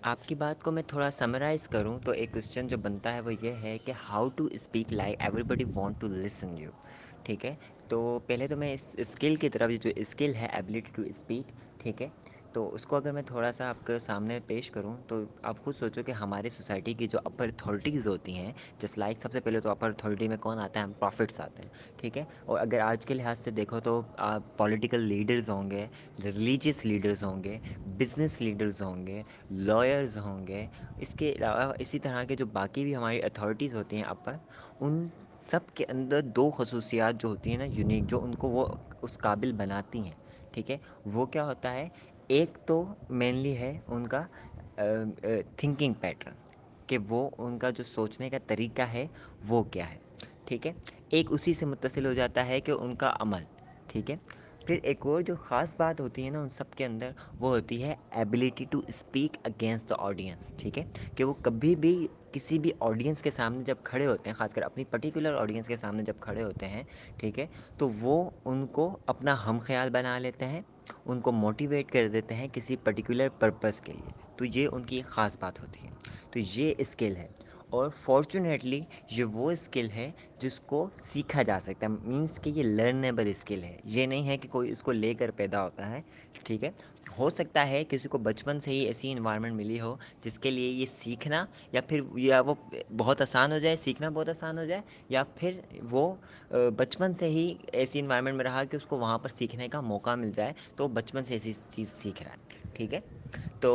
آپ کی بات کو میں تھوڑا سمرائز کروں تو ایک کوشچن جو بنتا ہے وہ یہ ہے کہ how to speak like everybody want to listen you ٹھیک ہے؟ تو پہلے تو میں اس اسکل کی طرف جو اسکل ہے ایبلٹی ٹو اسپیک ٹھیک ہے؟ تو اس کو اگر میں تھوڑا سا آپ کے سامنے پیش کروں، تو آپ خود سوچو کہ ہماری سوسائٹی کی جو اپر اتھارٹیز ہوتی ہیں جس لائک سب سے پہلے تو اپر اتھارٹی میں کون آتا ہے؟ ہم پروفٹس آتے ہیں، ٹھیک ہے؟ اور اگر آج کے لحاظ سے دیکھو تو آپ پولیٹیکل لیڈرز ہوں گے ریلیجیس لیڈرز ہوں گے بزنس لیڈرز ہوں گے لائرز ہوں گے، اس کے علاوہ اسی طرح کے جو باقی بھی ہماری اتھارٹیز ہوتی ہیں اپر ان سب کے اندر دو خصوصیات جو ہوتی ہیں نا یونیک جو ان کو وہ اس قابل بناتی ہیں، ٹھیک ہے؟ وہ کیا ہوتا ہے؟ ایک تو مینلی ہے ان کا تھنکنگ پیٹرن کہ وہ ان کا جو سوچنے کا طریقہ ہے وہ کیا ہے، ٹھیک ہے؟ ایک اسی سے متصل ہو جاتا ہے کہ ان کا عمل، ٹھیک ہے؟ پھر ایک اور جو خاص بات ہوتی ہے نا ان سب کے اندر، وہ ہوتی ہے ability to speak against the audience ٹھیک ہے؟ کہ وہ کبھی بھی کسی بھی آڈینس کے سامنے جب کھڑے ہوتے ہیں، خاص کر اپنی پرٹیکولر آڈینس کے سامنے جب کھڑے ہوتے ہیں، ٹھیک ہے؟ تو وہ ان کو اپنا ہم خیال بنا لیتے ہیں ان کو موٹیویٹ کر دیتے ہیں کسی پرٹیکولر پرپز کے لیے۔ تو یہ ان کی ایک خاص بات ہوتی ہے۔ تو یہ اسکل ہے۔ اور فارچونیٹلی یہ وہ اسکل ہے جس کو سیکھا جا سکتا ہے۔ مینس کہ یہ لرنیبل اسکل ہے۔ یہ نہیں ہے کہ کوئی اس کو لے کر پیدا ہوتا ہے۔ ٹھیک ہے؟ ہو سکتا ہے کسی کو بچپن سے ہی ایسی انوائرمنٹ ملی ہو جس کے لیے یہ سیکھنا یا پھر یا وہ بہت آسان ہو جائے، سیکھنا بہت آسان ہو جائے یا پھر وہ بچپن سے ہی ایسی انوائرمنٹ میں رہا کہ اس کو وہاں پر سیکھنے کا موقع مل جائے تو بچپن سے ایسی چیز سیکھ رہا ہے، ٹھیک ہے؟ تو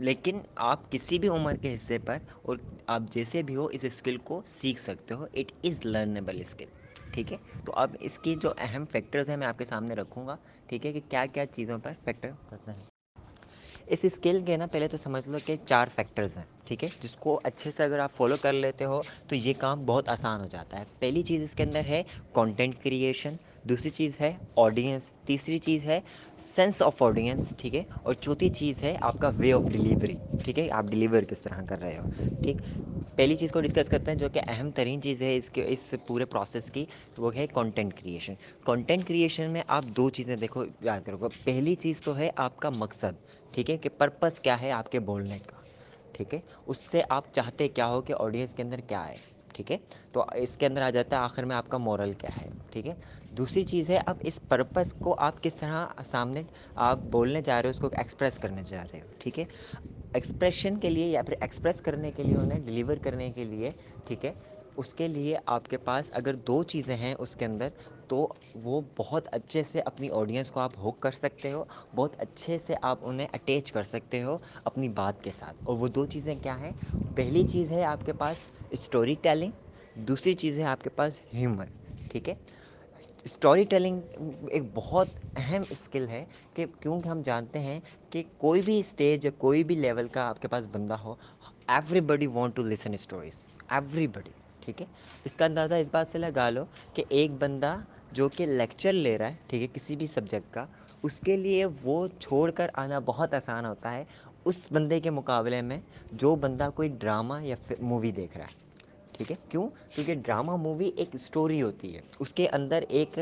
لیکن آپ کسی بھی عمر کے حصے پر اور آپ جیسے بھی ہو اس اسکل کو سیکھ سکتے ہو اٹ از لرنیبل اسکل ٹھیک ہے؟ تو اب اس کی جو اہم فیکٹرز ہیں میں آپ کے سامنے رکھوں گا، ٹھیک ہے کہ کیا کیا چیزوں پر فیکٹر کرنا ہے۔ اس اسکل کے نا پہلے تو سمجھ لو کہ چار فیکٹرز ہیں، ٹھیک ہے؟ جس کو اچھے سے اگر آپ فالو کر لیتے ہو تو یہ کام بہت آسان ہو جاتا ہے۔ پہلی چیز اس کے اندر ہے کانٹینٹ کریئشن دوسری چیز ہے آڈینس تیسری چیز ہے سینس آف آڈینس ٹھیک ہے؟ اور چوتھی چیز ہے آپ کا وے آف ڈیلیوری ٹھیک ہے؟ آپ ڈیلیور کس طرح کر رہے ہو، ٹھیک؟ پہلی چیز کو ڈسکس کرتے ہیں جو کہ اہم ترین چیز ہے اس کے اس پورے پروسیس کی، وہ ہے کانٹینٹ کریشن کنٹینٹ کریشن میں آپ دو چیزیں دیکھو، یاد کرو، پہلی چیز تو ہے آپ کا مقصد، ٹھیک ہے، کہ پرپز کیا ہے آپ کے بولنے کا، ٹھیک ہے؟ اس سے آپ چاہتے کیا ہو کہ آڈینس کے اندر کیا آئے، ٹھیک ہے؟ تو اس کے اندر آ جاتا ہے آخر میں آپ کا مورل کیا ہے، ٹھیک ہے؟ دوسری چیز ہے اب اس پرپز کو آپ کس طرح سامنے آپ بولنے جا رہے ہو، اس کو ایکسپریس کرنے جا رہے ہو، ٹھیک ہے؟ ایکسپریشن کے لیے یا پھر ایکسپریس کرنے کے لیے انہیں ڈلیور کرنے کے لیے، ٹھیک ہے؟ اس کے لیے آپ کے پاس اگر دو چیزیں ہیں اس کے اندر، تو وہ بہت اچھے سے اپنی آڈینس کو آپ ہوک کر سکتے ہو، بہت اچھے سے آپ انہیں اٹیچ کر سکتے ہو اپنی بات کے ساتھ۔ اور وہ دو چیزیں کیا ہیں؟ پہلی چیز ہے آپ کے پاس اسٹوری ٹیلنگ دوسری چیز ہے آپ کے پاس ہیومر ٹھیک ہے؟ اسٹوری ٹیلنگ ایک بہت اہم اسکل ہے کہ کیونکہ ہم جانتے ہیں کہ کوئی بھی اسٹیج یا کوئی بھی لیول کا آپ کے پاس بندہ ہو everybody want to listen stories everybody ٹھیک ہے؟ اس کا اندازہ اس بات سے لگا لو کہ ایک بندہ جو کہ لیکچر لے رہا ہے، ٹھیک ہے، کسی بھی سبجیکٹ کا، اس کے لیے وہ چھوڑ کر آنا بہت آسان ہوتا ہے اس بندے کے مقابلے میں جو بندہ کوئی ڈرامہ یا مووی دیکھ رہا ہے۔ ٹھیک ہے؟ کیوں؟ کیونکہ ڈرامہ مووی ایک اسٹوری ہوتی ہے۔ اس کے اندر ایک،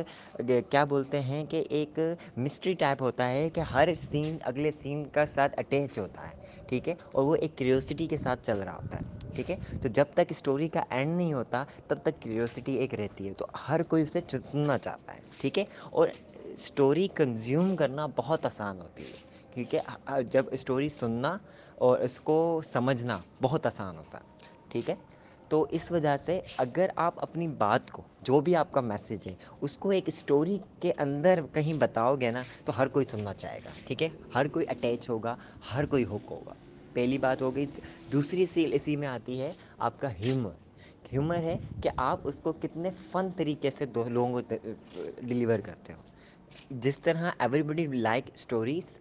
کیا بولتے ہیں کہ ایک مسٹری ٹائپ ہوتا ہے کہ ہر سین اگلے سین کا ساتھ اٹیچ ہوتا ہے۔ ٹھیک ہے؟ اور وہ ایک کریوسٹی کے ساتھ چل رہا ہوتا ہے۔ ٹھیک ہے؟ تو جب تک اسٹوری کا اینڈ نہیں ہوتا، تب تک کریوسٹی ایک رہتی ہے۔ تو ہر کوئی اسے سننا چاہتا ہے۔ ٹھیک ہے؟ اور اسٹوری کنزیوم کرنا بہت آسان ہوتی ہے۔ کیونکہ جب اسٹوری سننا اور اس کو سمجھنا بہت آسان ہوتا ہے۔ ٹھیک ہے؟ تو اس وجہ سے اگر آپ اپنی بات کو، جو بھی آپ کا میسیج ہے، اس کو ایک اسٹوری کے اندر کہیں بتاؤ گے نا، تو ہر کوئی سننا چاہے گا، ٹھیک ہے؟ ہر کوئی اٹیچ ہوگا، ہر کوئی ہوک ہوگا۔ پہلی بات ہو گئی، دوسری سیل اسی میں آتی ہے، آپ کا ہیومر ہیومر ہے کہ آپ اس کو کتنے فن طریقے سے دو لوگوں کو ڈلیور کرتے ہو۔ جس طرح ایوری بڈی لائک اسٹوریز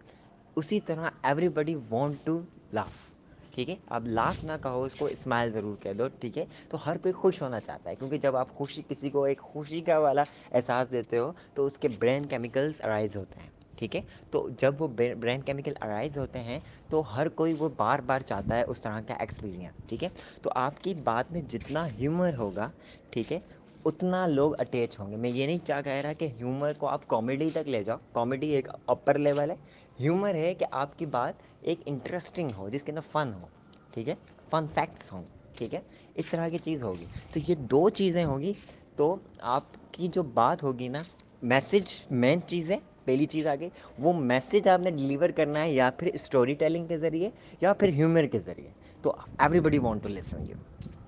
اسی طرح everybody want to laugh ٹھیک ہے؟ اب لاف نہ کہو، اس کو اسمائل ضرور کہہ دو، ٹھیک ہے؟ تو ہر کوئی خوش ہونا چاہتا ہے، کیونکہ جب آپ خوشی، کسی کو ایک خوشی کا والا احساس دیتے ہو، تو اس کے برین کیمیکلس ارائز ہوتے ہیں، ٹھیک ہے؟ تو جب وہ برین کیمیکل ارائز ہوتے ہیں، تو ہر کوئی وہ بار بار چاہتا ہے اس طرح کا ایکسپیرئنس ٹھیک ہے؟ تو آپ کی بات میں جتنا ہیومر ہوگا، ٹھیک ہے، اتنا لوگ اٹیچ ہوں گے۔ میں یہ نہیں کیا کہہ رہا کہ ہیومر کو آپ کامیڈی تک لے جاؤ کامیڈی ایک اپر لیول ہے ہیومر ہے کہ آپ کی بات ایک انٹرسٹنگ ہو، جس کے اندر فن ہو، ٹھیک ہے؟ فن فیکٹس ہوں، ٹھیک ہے؟ اس طرح کی چیز ہوگی۔ تو یہ دو چیزیں ہوںگی تو آپ کی جو بات ہوگی نا میسج مین چیز ہے پہلی چیز آ گئی وہ میسج آپ نے ڈلیور کرنا ہے یا پھر اسٹوری ٹیلنگ کے ذریعے یا پھر ہیومر کے ذریعے۔ تو everybody want to listen you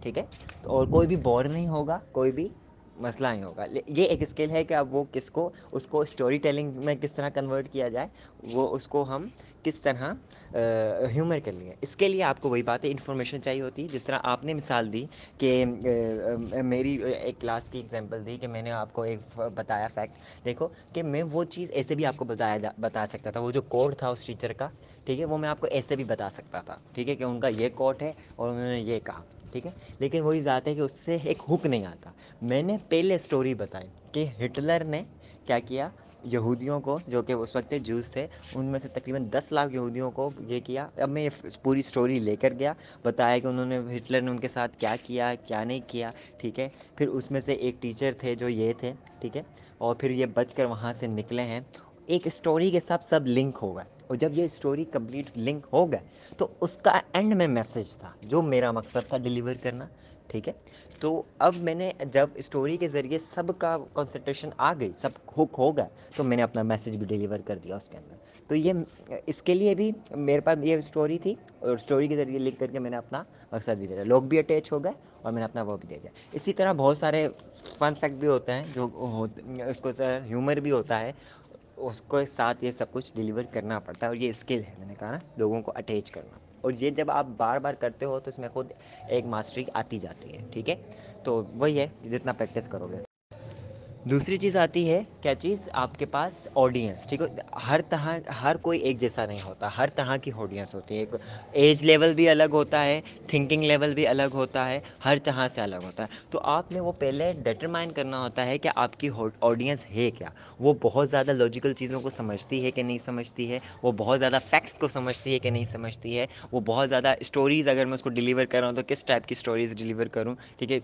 ٹھیک ہے؟ تو اور کوئی بھی بور نہیں ہوگا، کوئی بھی مسئلہ نہیں ہوگا۔ یہ ایک اسکل ہے کہ اب وہ کس کو، اس کو اسٹوری ٹیلنگ میں کس طرح کنورٹ کیا جائے، وہ اس کو ہم کس طرح ہیومر کر لیے۔ اس کے لیے آپ کو وہی بات ہے انفارمیشن چاہیے ہوتی۔ ہے جس طرح آپ نے مثال دی کہ میری ایک کلاس کی ایگزامپل دی کہ میں نے آپ کو ایک بتایا فیکٹ دیکھو کہ میں وہ چیز ایسے بھی آپ کو بتایا جا، بتا سکتا تھا۔ وہ جو کوڈ تھا اس ٹیچر کا، ٹھیک ہے، وہ میں آپ کو ایسے بھی بتا سکتا تھا۔ ٹھیک ہے کہ ان کا یہ کوٹ ہے اور انہوں نے یہ کہا۔ ٹھیک ہے؟ لیکن وہی ذات ہے کہ اس سے ایک حک نہیں آتا۔ میں نے پہلے اسٹوری بتائی کہ ہٹلر نے کیا کیا؟ یہودیوں کو، جو کہ اس وقت جوس تھے، ان میں سے تقریباً دس لاکھ یہودیوں کو یہ کیا۔ اب میں یہ پوری اسٹوری لے کر گیا، بتایا کہ انہوں نے ہٹلر نے ان کے ساتھ کیا کیا کیا نہیں کیا، ٹھیک ہے؟ پھر اس میں سے ایک ٹیچر تھے جو یہ تھے، ٹھیک ہے؟ اور پھر یہ بچ کر وہاں سے نکلے ہیں۔ ایک اسٹوری کے ساتھ سب لنک ہو گئے۔ اور جب یہ اسٹوری کمپلیٹ لنک ہو گئے، تو اس کا اینڈ میں میسیج تھا، جو میرا مقصد تھا ڈیلیور کرنا، ٹھیک ہے؟ تو اب میں نے جب اسٹوری کے ذریعے سب کا کنسنٹریشن آ گئی، سب ہوک ہو گیا تو میں نے اپنا میسیج بھی ڈیلیور کر دیا اس کے اندر۔ تو یہ اس کے لیے بھی میرے پاس یہ اسٹوری تھی، اور اسٹوری کے ذریعے لکھ کر کے میں نے اپنا مقصد بھی دے دیا۔ لوگ بھی اٹیچ ہو گئے، اور میں نے اپنا وہ بھی دے دیا۔ اسی طرح بہت سارے فن فیکٹ بھی ہوتے ہیں، جو اس کو ہیومر بھی ہوتا ہے اس کو ساتھ یہ سب کچھ ڈلیور کرنا پڑتا ہے اور یہ اسکل ہے، میں نے کہا نا، لوگوں کو اٹیچ کرنا۔ اور یہ جب آپ بار بار کرتے ہو تو اس میں خود ایک ماسٹری آتی جاتی ہے، ٹھیک ہے؟ تو وہی ہے، جتنا پریکٹس کرو گے۔ دوسری چیز آتی ہے، کیا چیز؟ آپ کے پاس آڈینس ٹھیک ہے؟ ہر طرح، ہر کوئی ایک جیسا نہیں ہوتا، ہر طرح کی آڈینس ہوتی ہے۔ ایج لیول بھی الگ ہوتا ہے تھنکنگ لیول بھی الگ ہوتا ہے، ہر طرح سے الگ ہوتا ہے۔ تو آپ نے وہ پہلے ڈیٹرمائن کرنا ہوتا ہے کہ آپ کی آڈینس ہے کیا۔ وہ بہت زیادہ لاجیکل چیزوں کو سمجھتی ہے کہ نہیں سمجھتی ہے، وہ بہت زیادہ فیکٹس کو سمجھتی ہے کہ نہیں سمجھتی ہے۔ وہ بہت زیادہ اسٹوریز اگر میں اس کو ڈیلیور کر رہا ہوں تو کس ٹائپ کی اسٹوریز ڈیلیور کروں، ٹھیک ہے؟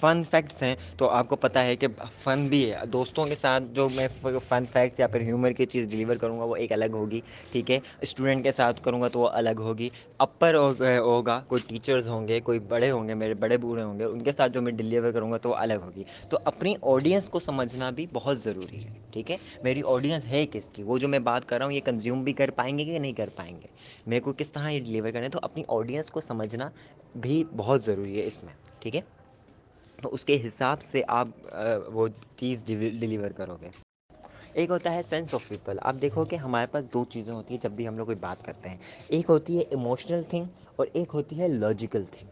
فن فیکٹس ہیں تو آپ کو پتہ ہے کہ فن بھی دوستوں کے ساتھ جو میں فن فیکٹس یا پھر ہیومر کی چیز ڈلیور کروں گا وہ ایک الگ ہوگی، ٹھیک ہے؟ اسٹوڈنٹ کے ساتھ کروں گا تو وہ الگ ہوگی۔ اپر ہوگا، کوئی ٹیچرز ہوں گے، کوئی بڑے ہوں گے، میرے بڑے بوڑھے ہوں گے، ان کے ساتھ جو میں ڈلیور کروں گا تو وہ الگ ہوگی۔ تو اپنی آڈینس کو سمجھنا بھی بہت ضروری ہے، ٹھیک ہے؟ میری آڈینس ہے کس کی؟ وہ جو میں بات کر رہا ہوں، یہ کنزیوم بھی کر پائیں گے کہ نہیں کر پائیں گے؟ میرے کو کس طرح یہ ڈلیور کرنا ہے؟ تو اپنی آڈینس کو سمجھنا بھی بہت ضروری ہے اس میں، ٹھیک ہے؟ تو اس کے حساب سے آپ وہ چیز ڈلیور کرو گے۔ ایک ہوتا ہے سینس آف پیپل۔ آپ دیکھو کہ ہمارے پاس دو چیزیں ہوتی ہیں جب بھی ہم لوگ کوئی بات کرتے ہیں۔ ایک ہوتی ہے ایموشنل تھنگ اور ایک ہوتی ہے لاجیکل تھنگ،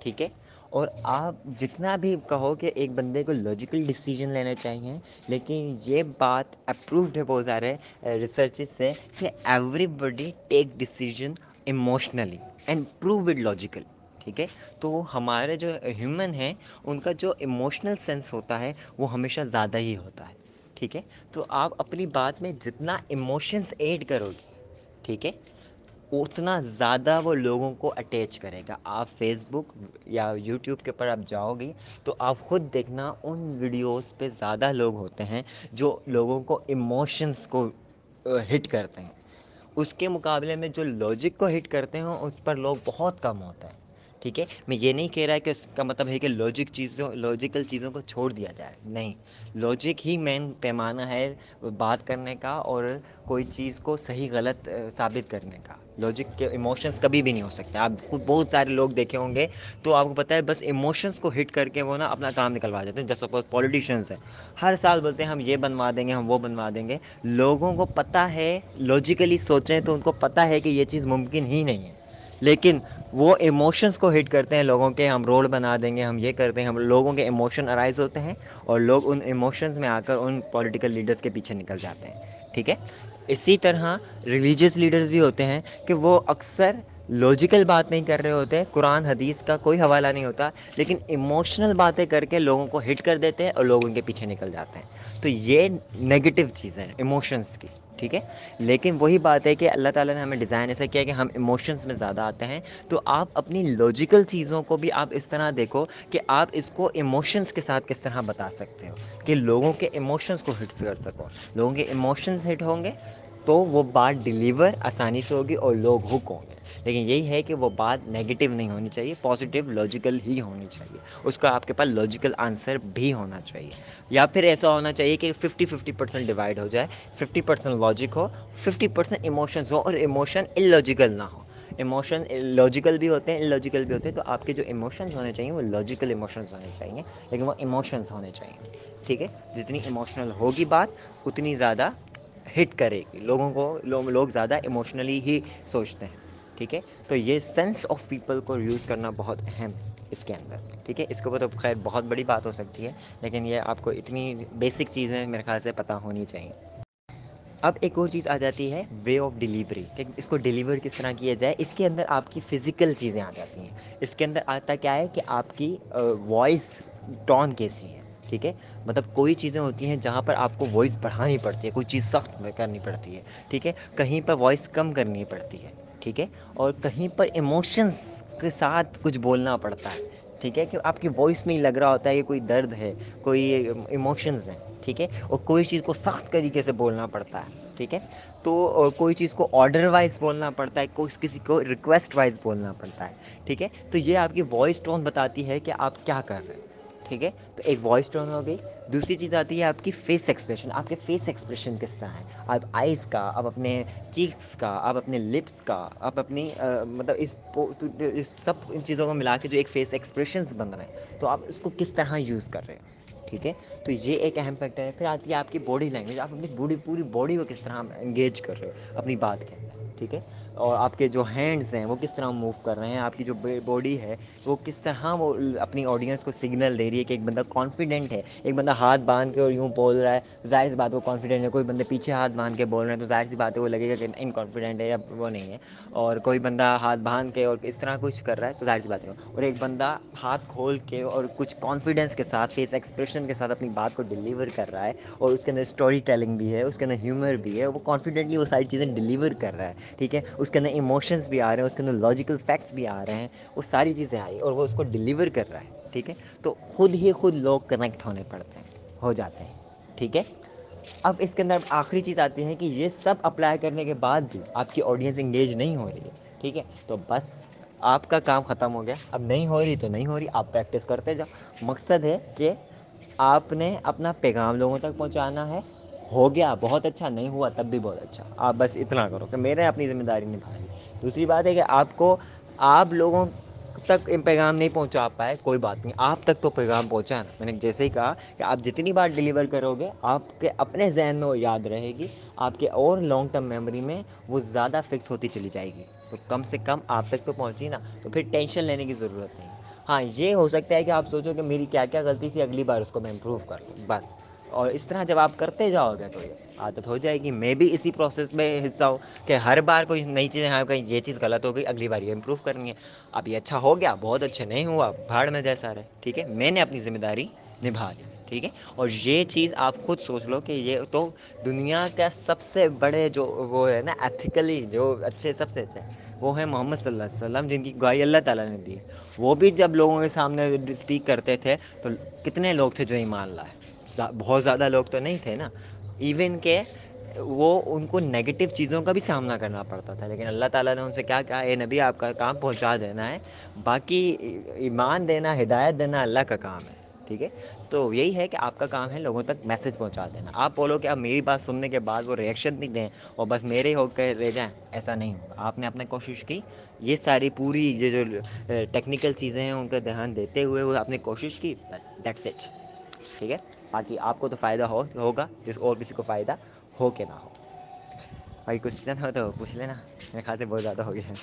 ٹھیک ہے؟ اور آپ جتنا بھی کہو کہ ایک بندے کو لاجیکل ڈسیزن لینے چاہئیں لیکن یہ بات اپرووڈ ہے بہت سارے ریسرچز سے کہ everybody take decision emotionally and prove it logical. ٹھیک ہے؟ تو ہمارے جو ہیومن ہیں، ان کا جو ایموشنل سینس ہوتا ہے، وہ ہمیشہ زیادہ ہی ہوتا ہے، ٹھیک ہے؟ تو آپ اپنی بات میں جتنا ایموشنس ایڈ کرو گے ٹھیک ہے؟ اتنا زیادہ وہ لوگوں کو اٹیچ کرے گا۔ آپ فیس بک یا یوٹیوب کے اوپر آپ جاؤ گی تو آپ خود دیکھنا ان ویڈیوز پہ زیادہ لوگ ہوتے ہیں جو لوگوں کو ایموشنس کو ہٹ کرتے ہیں۔ اس کے مقابلے میں جو لاجک کو ہٹ کرتے ہوں اس پر لوگ بہت کم ہوتا ہے ٹھیک ہے؟ میں یہ نہیں کہہ رہا کہ اس کا مطلب ہے کہ لوجک چیزوں لاجیکل چیزوں کو چھوڑ دیا جائے۔ نہیں۔ لاجک ہی مین پیمانہ ہے بات کرنے کا اور کوئی چیز کو صحیح غلط ثابت کرنے کا۔ لاجک کے ایموشنس کبھی بھی نہیں ہو سکتے۔ آپ خود بہت سارے لوگ دیکھے ہوں گے تو آپ کو پتہ ہے بس ایموشنس کو ہٹ کر کے وہ نا اپنا کام نکلوا دیتے ہیں۔ جیس سپوز پوالیٹیشینس ہیں۔ ہر سال بولتے ہیں ہم یہ بنوا دیں گے، ہم وہ بنوا دیں گے۔ لوگوں کو پتہ ہے لاجیکلی سوچیں تو ان کو پتہ ہے کہ یہ چیز ممکن ہی نہیں ہے۔ لیکن وہ ایموشنس کو ہٹ کرتے ہیں، لوگوں کے ہم روڈ بنا دیں گے، ہم یہ کرتے ہیں ہم لوگوں کے ایموشن ارائز ہوتے ہیں اور لوگ ان ایموشنز میں آ کر ان پولیٹیکل لیڈرس کے پیچھے نکل جاتے ہیں، ٹھیک ہے؟ اسی طرح ریلیجیس لیڈرس بھی ہوتے ہیں کہ وہ اکثر لاجیکل بات نہیں کر رہے ہوتے، قرآن، حدیث کا کوئی حوالہ نہیں ہوتا، لیکن ایموشنل باتیں کر کے لوگوں کو ہٹ کر دیتے ہیں اور لوگ ان کے پیچھے نکل جاتے ہیں۔ تو یہ نگیٹو چیزیں ہیں ایموشنس کی، ٹھیک ہے؟ لیکن وہی بات ہے کہ اللہ تعالی نے ہمیں ڈیزائن ایسا کیا کہ ہم ایموشنس میں زیادہ آتے ہیں۔ تو آپ اپنی لاجیکل چیزوں کو بھی آپ اس طرح دیکھو کہ آپ اس کو ایموشنس کے ساتھ کس طرح بتا سکتے ہو، کہ لوگوں کے ایموشنس کو ہٹس کر سکو۔ لوگوں کے ایموشنز ہٹ ہوں گے تو وہ بات ڈیلیور آسانی سے ہوگی اور لوگ ہک ہوں گے۔ لیکن یہی ہے کہ وہ بات نگیٹیو نہیں ہونی چاہیے پازیٹیو لاجیکل ہی ہونی چاہیے۔ اس کا آپ کے پاس لاجیکل آنسر بھی ہونا چاہیے۔ یا پھر ایسا ہونا چاہیے کہ ففٹی ففٹی پرسینٹ ڈیوائڈ ہو جائے ففٹی پرسینٹ لاجک ہو ففٹی پرسینٹ ایموشنز ہو اور ایموشن ان لاجیکل نہ ہو۔ ایموشن لاجیکل بھی ہوتے ہیں ان لاجیکل بھی ہوتے ہیں، تو آپ کے جو ایموشنز ہونے چاہیے وہ لاجیکل ایموشنز ہونے چاہیے، لیکن وہ ایموشنز ہونے چاہئیں ٹھیک ہے؟ جتنی ایموشنل ہوگی بات، اتنی زیادہ ہٹ کرے گی۔ لوگوں کو، لوگ زیادہ ایموشنلی ہی سوچتے ہیں۔ ٹھیک ہے؟ تو یہ سینس آف پیپل کو یوز کرنا بہت اہم ہے اس کے اندر، ٹھیک ہے؟ اس کے اوپر تو خیر بہت بڑی بات ہو سکتی ہے، لیکن یہ آپ کو اتنی بیسک چیزیں میرے خیال سے پتہ ہونی چاہییں اب ایک اور چیز آ جاتی ہے وے آف ڈیلیوری کہ اس کو ڈیلیور کس طرح کیا جائے، اس کے اندر آپ کی فزیکل چیزیں آ جاتی ہیں۔ اس کے اندر آتا کیا ہے کہ آپ کی وائس ٹون کیسی ہے، ٹھیک ہے؟ مطلب کوئی چیزیں ہوتی ہیں جہاں پر آپ کو وائس بڑھانی پڑتی ہے، کوئی چیز سخت کرنی پڑتی ہے، ٹھیک ہے؟ کہیں پر وائس کم کرنی پڑتی ہے۔ ٹھیک ہے؟ اور کہیں پر ایموشنس کے ساتھ کچھ بولنا پڑتا ہے، ٹھیک ہے؟ کہ آپ کی وائس میں ہی لگ رہا ہوتا ہے کہ کوئی درد ہے، کوئی ایموشنز ہیں، ٹھیک ہے؟ اور کوئی چیز کو سخت طریقے سے بولنا پڑتا ہے، ٹھیک ہے؟ تو کوئی چیز کو آڈر وائز بولنا پڑتا ہے، کوئی کسی کو ریکویسٹ وائز بولنا پڑتا ہے، ٹھیک ہے؟ تو یہ آپ کی وائس ٹون بتاتی ہے کہ آپ کیا کر رہے ہیں۔ ٹھیک ہے؟ تو ایک وائس ٹون ہو گئی۔ دوسری چیز آتی ہے آپ کی فیس ایکسپریشن آپ کے فیس ایکسپریشن کس طرح ہے؟ آپ آئز کا، آپ اپنے چیکس کا، آپ اپنے لپس کا، آپ اپنی مطلب اس اس سب ان چیزوں کو ملا کے جو ایک فیس ایکسپریشنس بن رہے ہیں، تو آپ اس کو کس طرح یوز کر رہے ہیں؟ ٹھیک ہے؟ تو یہ ایک اہم فیکٹر ہے۔ پھر آتی ہے آپ کی باڈی لینگویج آپ اپنی بوڈی پوری باڈی کو کس طرح انگیج کر رہے ہو اپنی بات کے اندر۔ ٹھیک ہے؟ اور آپ کے جو ہینڈس ہیں، وہ کس طرح موو کر رہے ہیں؟ آپ کی جو باڈی ہے، وہ کس طرح وہ اپنی آڈینس کو سگنل دے رہی ہے کہ ایک بندہ کانفیڈنٹ ہے، ایک بندہ ہاتھ باندھ کے اور یوں بول رہا ہے، ظاہر سی بات وہ کانفیڈنٹ ہے، کوئی بندے پیچھے ہاتھ باندھ کے بول رہے ہیں تو ظاہر سی بات ہے وہ لگے گا کہ ان کانفیڈنٹ ہے یا وہ نہیں ہے۔ اور کوئی بندہ ہاتھ باندھ کے اور اس طرح کچھ کر رہا ہے تو ظاہر سی بات ہے اور ایک بندہ ہاتھ کھول کے اور کچھ کانفیڈینس کے ساتھ فیس ایکسپریشن کے ساتھ اپنی بات کو ڈیلیور کر رہا ہے اور اس کے اندر اسٹوری ٹیلنگ بھی ہے، اس کے اندر ہیومر بھی ہے، وہ کانفیڈنٹلی وہ ساری چیزیں ڈیلیور کر رہا ہے۔ ٹھیک ہے؟ اس کے اندر ایموشنز بھی آ رہے ہیں، اس کے اندر لاجیکل فیکٹس بھی آ رہے ہیں، وہ ساری چیزیں آئی اور وہ اس کو ڈیلیور کر رہا ہے، ٹھیک ہے؟ تو خود ہی خود لوگ کنیکٹ ہونے پڑتے ہیں، ہو جاتے ہیں، ٹھیک ہے؟ اب اس کے اندر آخری چیز آتی ہے کہ یہ سب اپلائی کرنے کے بعد بھی آپ کی آڈینس انگیج نہیں ہو رہی ہے، ٹھیک ہے؟ تو بس آپ کا کام ختم ہو گیا، اب نہیں ہو رہی تو نہیں ہو رہی، آپ پریکٹس کرتے جاؤ۔ مقصد ہے کہ آپ نے اپنا پیغام لوگوں تک پہنچانا ہے ہو گیا، بہت اچھا نہیں ہوا تب بھی بہت اچھا۔ آپ بس اتنا کرو کہ میں نے اپنی ذمہ داری نبھائی دوسری بات ہے کہ آپ کو، آپ لوگوں تک پیغام نہیں پہنچا پائے، کوئی بات نہیں۔ آپ تک تو پیغام پہنچا نا۔ میں نے جیسے ہی کہا کہ آپ جتنی بار ڈیلیور کرو گے، آپ کے اپنے ذہن میں وہ یاد رہے گی۔ آپ کے اور لانگ ٹرم میموری میں وہ زیادہ فکس ہوتی چلی جائے گی۔ تو کم سے کم آپ تک تو پہنچی نا۔ تو پھر ٹینشن لینے کی ضرورت نہیں۔ ہاں یہ ہو سکتا ہے کہ آپ سوچو کہ میری کیا کیا غلطی تھی، اگلی بار اس کو میں امپروو کر لوں۔ بس۔ اور اس طرح جب آپ کرتے جاؤ گے تو یہ عادت ہو جائے گی۔ میں بھی اسی پروسیس میں حصہ ہوں کہ ہر بار کوئی نئی چیزیں یہ کہیں یہ چیز غلط ہو گئی، اگلی بار یہ امپروو کرنی ہے۔ اب یہ اچھا ہو گیا، بہت اچھے نہیں ہوا، بھاڑ میں جیسا رہے، ٹھیک ہے؟ میں نے اپنی ذمہ داری نبھا دی ٹھیک ہے؟ اور یہ چیز آپ خود سوچ لو کہ یہ تو دنیا کا سب سے بڑے جو وہ ہے نا ایتھیکلی جو اچھے سب سے اچھے، وہ ہے محمد صلی اللہ علیہ وسلم، جن کی گوائی اللہ تعالی نے دی۔ وہ بھی جب لوگوں کے سامنے اسپیک کرتے تھے تو کتنے لوگ تھے جو ایمان لائے؟ بہت زیادہ لوگ تو نہیں تھے نا۔ ایون کہ وہ ان کو نگیٹو چیزوں کا بھی سامنا کرنا پڑتا تھا۔ لیکن اللہ تعالی نے ان سے کیا کہا؟ اے نبی، آپ کا کام پہنچا دینا ہے۔ باقی ایمان دینا، ہدایت دینا اللہ کا کام ہے۔ ٹھیک ہے؟ تو یہی ہے کہ آپ کا کام ہے لوگوں تک میسج پہنچا دینا۔ آپ بولو کہ اب میری بات سننے کے بعد وہ ریئیکشن نہیں دیں اور بس میرے ہو کے رہ جائیں۔ ایسا نہیں ہوگا آپ نے اپنے کوشش کی۔ یہ ساری پوری یہ جو، ٹیکنیکل چیزیں ہیں، ان کا دھیان دیتے ہوئے وہ آپ نے کوشش کی۔ بس دیٹس اٹ ٹھیک ہے؟ باقی آپ کو تو فائدہ ہو ہوگا، جس اور کسی کو فائدہ ہو کہ نہ ہو۔ بھائی کوشچن ہو تو پوچھ لینا، میرے خیال سے بہت زیادہ ہو گیا۔ ہے